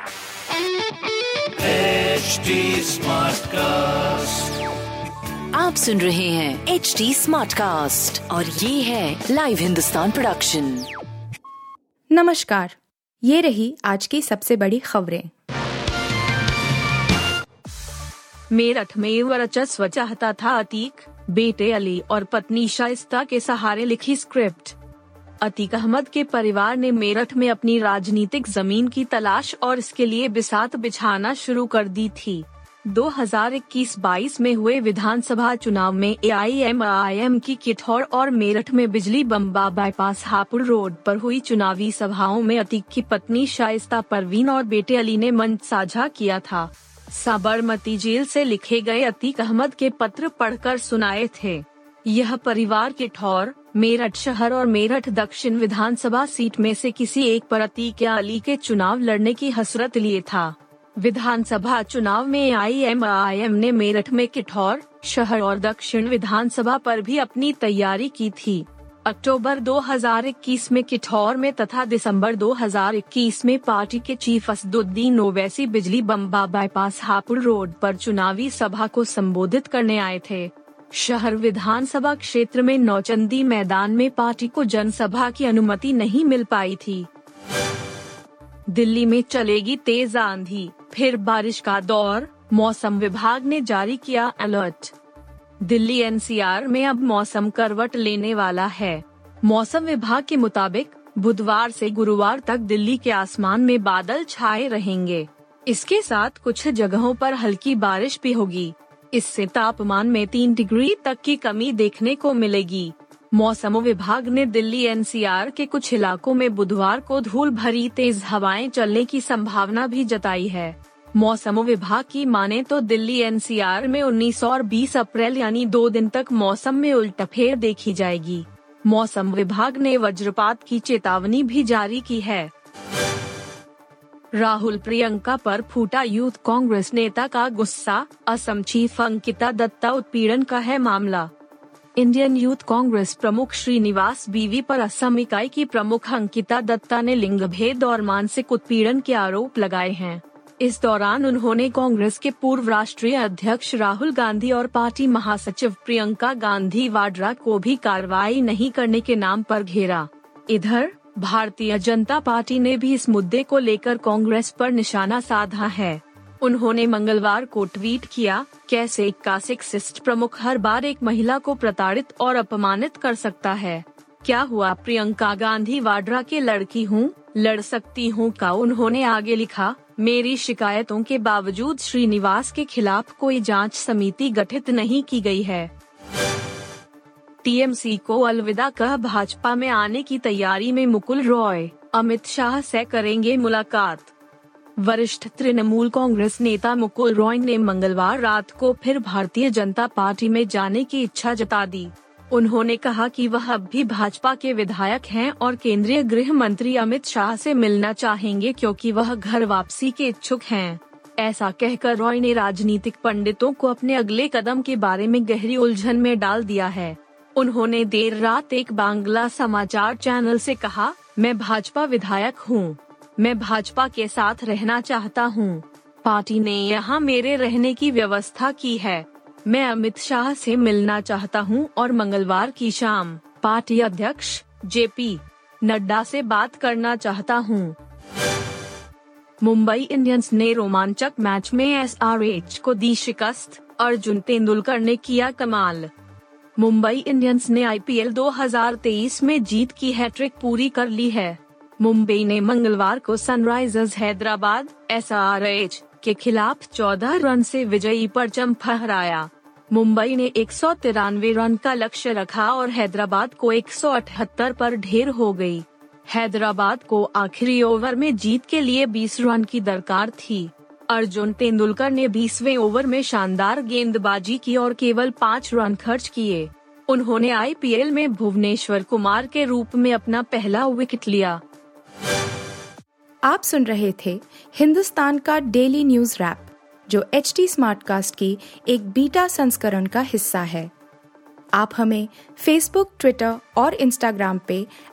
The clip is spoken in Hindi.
HD Smartcast. आप सुन रहे हैं एच डी स्मार्ट कास्ट और ये है लाइव हिंदुस्तान प्रोडक्शन नमस्कार। ये रही आज की सबसे बड़ी खबरें। मेरठ में वर्चस्व चाहता था अतीक। बेटे अली और पत्नी शाइस्ता के सहारे लिखी स्क्रिप्ट। अतीक अहमद के परिवार ने मेरठ में अपनी राजनीतिक ज़मीन की तलाश और इसके लिए बिसात बिछाना शुरू कर दी थी। 2021-22 में हुए विधानसभा चुनाव में एआईएमआईएम की किठौर और मेरठ में बिजली बम्बा बाईपास हापुड़ रोड पर हुई चुनावी सभाओं में अतीक की पत्नी शाइस्ता परवीन और बेटे अली ने मंच साझा किया था। साबरमती जेल से लिखे गए अतीक अहमद के पत्र पढ़कर सुनाए थे। यह परिवार के ठौर मेरठ शहर और मेरठ दक्षिण विधानसभा सीट में से किसी एक पर अतीक अली के चुनाव लड़ने की हसरत लिए था। विधानसभा चुनाव में आईएमआईएम ने मेरठ में किठौर शहर और दक्षिण विधानसभा पर भी अपनी तैयारी की थी। अक्टूबर 2021 में किठौर में तथा दिसंबर 2021 में पार्टी के चीफ असदुद्दीन ओवैसी बिजली बम्बा बाईपास हापुड़ रोड पर चुनावी सभा को संबोधित करने आए थे। शहर विधानसभा क्षेत्र में नौचंदी मैदान में पार्टी को जनसभा की अनुमति नहीं मिल पाई थी। दिल्ली में चलेगी तेज आंधी, फिर बारिश का दौर, मौसम विभाग ने जारी किया अलर्ट। दिल्ली एनसीआर में अब मौसम करवट लेने वाला है। मौसम विभाग के मुताबिक, बुधवार से गुरुवार तक दिल्ली के आसमान में बादल छाए रहेंगे। इसके साथ कुछ जगहों पर हल्की बारिश भी होगी। इससे तापमान में तीन डिग्री तक की कमी देखने को मिलेगी। मौसम विभाग ने दिल्ली एनसीआर के कुछ इलाकों में बुधवार को धूल भरी तेज हवाएँ चलने की संभावना भी जताई है। मौसम विभाग की माने तो दिल्ली एनसीआर में 19 और 20 अप्रैल यानी दो दिन तक मौसम में उल्टफेर देखी जाएगी। मौसम विभाग ने वज्रपात की चेतावनी भी जारी की है। राहुल प्रियंका पर फूटा यूथ कांग्रेस नेता का गुस्सा, असम चीफ अंकिता दत्ता उत्पीड़न का है मामला। इंडियन यूथ कांग्रेस प्रमुख श्रीनिवास बीवी पर असम इकाई की प्रमुख अंकिता दत्ता ने लिंग भेद और मानसिक उत्पीड़न के आरोप लगाए हैं। इस दौरान उन्होंने कांग्रेस के पूर्व राष्ट्रीय अध्यक्ष राहुल गांधी और पार्टी महासचिव प्रियंका गांधी वाड्रा को भी कार्रवाई नहीं करने के नाम पर घेरा। इधर भारतीय जनता पार्टी ने भी इस मुद्दे को लेकर कांग्रेस पर निशाना साधा है। उन्होंने मंगलवार को ट्वीट किया, कैसे एक का सेक्सिस्ट प्रमुख हर बार एक महिला को प्रताड़ित और अपमानित कर सकता है? क्या हुआ प्रियंका गांधी वाड्रा के लड़की हूँ, लड़ सकती हूँ का उन्होंने आगे लिखा, मेरी शिकायतों के बावजूद श्रीनिवास के खिलाफ कोई जाँच समिति गठित नहीं की गई है। टीएमसी को अलविदा कह भाजपा में आने की तैयारी में मुकुल रॉय, अमित शाह से करेंगे मुलाकात। वरिष्ठ तृणमूल कांग्रेस नेता मुकुल रॉय ने मंगलवार रात को फिर भारतीय जनता पार्टी में जाने की इच्छा जता दी। उन्होंने कहा कि वह अब भी भाजपा के विधायक हैं और केंद्रीय गृह मंत्री अमित शाह से मिलना चाहेंगे क्योंकि वह घर वापसी के इच्छुक हैं। ऐसा कहकर रॉय ने राजनीतिक पंडितों को अपने अगले कदम के बारे में गहरी उलझन में डाल दिया है। उन्होंने देर रात एक बांग्ला समाचार चैनल से कहा, मैं भाजपा विधायक हूँ। मैं भाजपा के साथ रहना चाहता हूँ। पार्टी ने यहाँ मेरे रहने की व्यवस्था की है। मैं अमित शाह से मिलना चाहता हूँ और मंगलवार की शाम पार्टी अध्यक्ष, जेपी नड्डा से बात करना चाहता हूँ। मुंबई इंडियंस ने रोमांचक मैच में एसआरएच को दी शिकस्त, अर्जुन तेंदुलकर ने किया कमाल। मुंबई इंडियंस ने आईपीएल 2023 में जीत की हैट्रिक पूरी कर ली है। मुंबई ने मंगलवार को सनराइजर्स हैदराबाद एसआरएच के खिलाफ 14 रन से विजयी परचम फहराया। मुंबई ने एक सौ तिरानवे रन का लक्ष्य रखा और हैदराबाद को 178 पर ढेर हो गई। हैदराबाद को आखिरी ओवर में जीत के लिए 20 रन की दरकार थी। अर्जुन तेंदुलकर ने बीसवे ओवर में शानदार गेंदबाजी की और केवल पाँच रन खर्च किए। उन्होंने आईपीएल में भुवनेश्वर कुमार के रूप में अपना पहला विकेट लिया। आप सुन रहे थे हिंदुस्तान का डेली न्यूज़ रैप, जो एच टी स्मार्टकास्ट की एक बीटा संस्करण का हिस्सा है। आप हमें फेसबुक ट्विटर और इंस्टाग्राम पे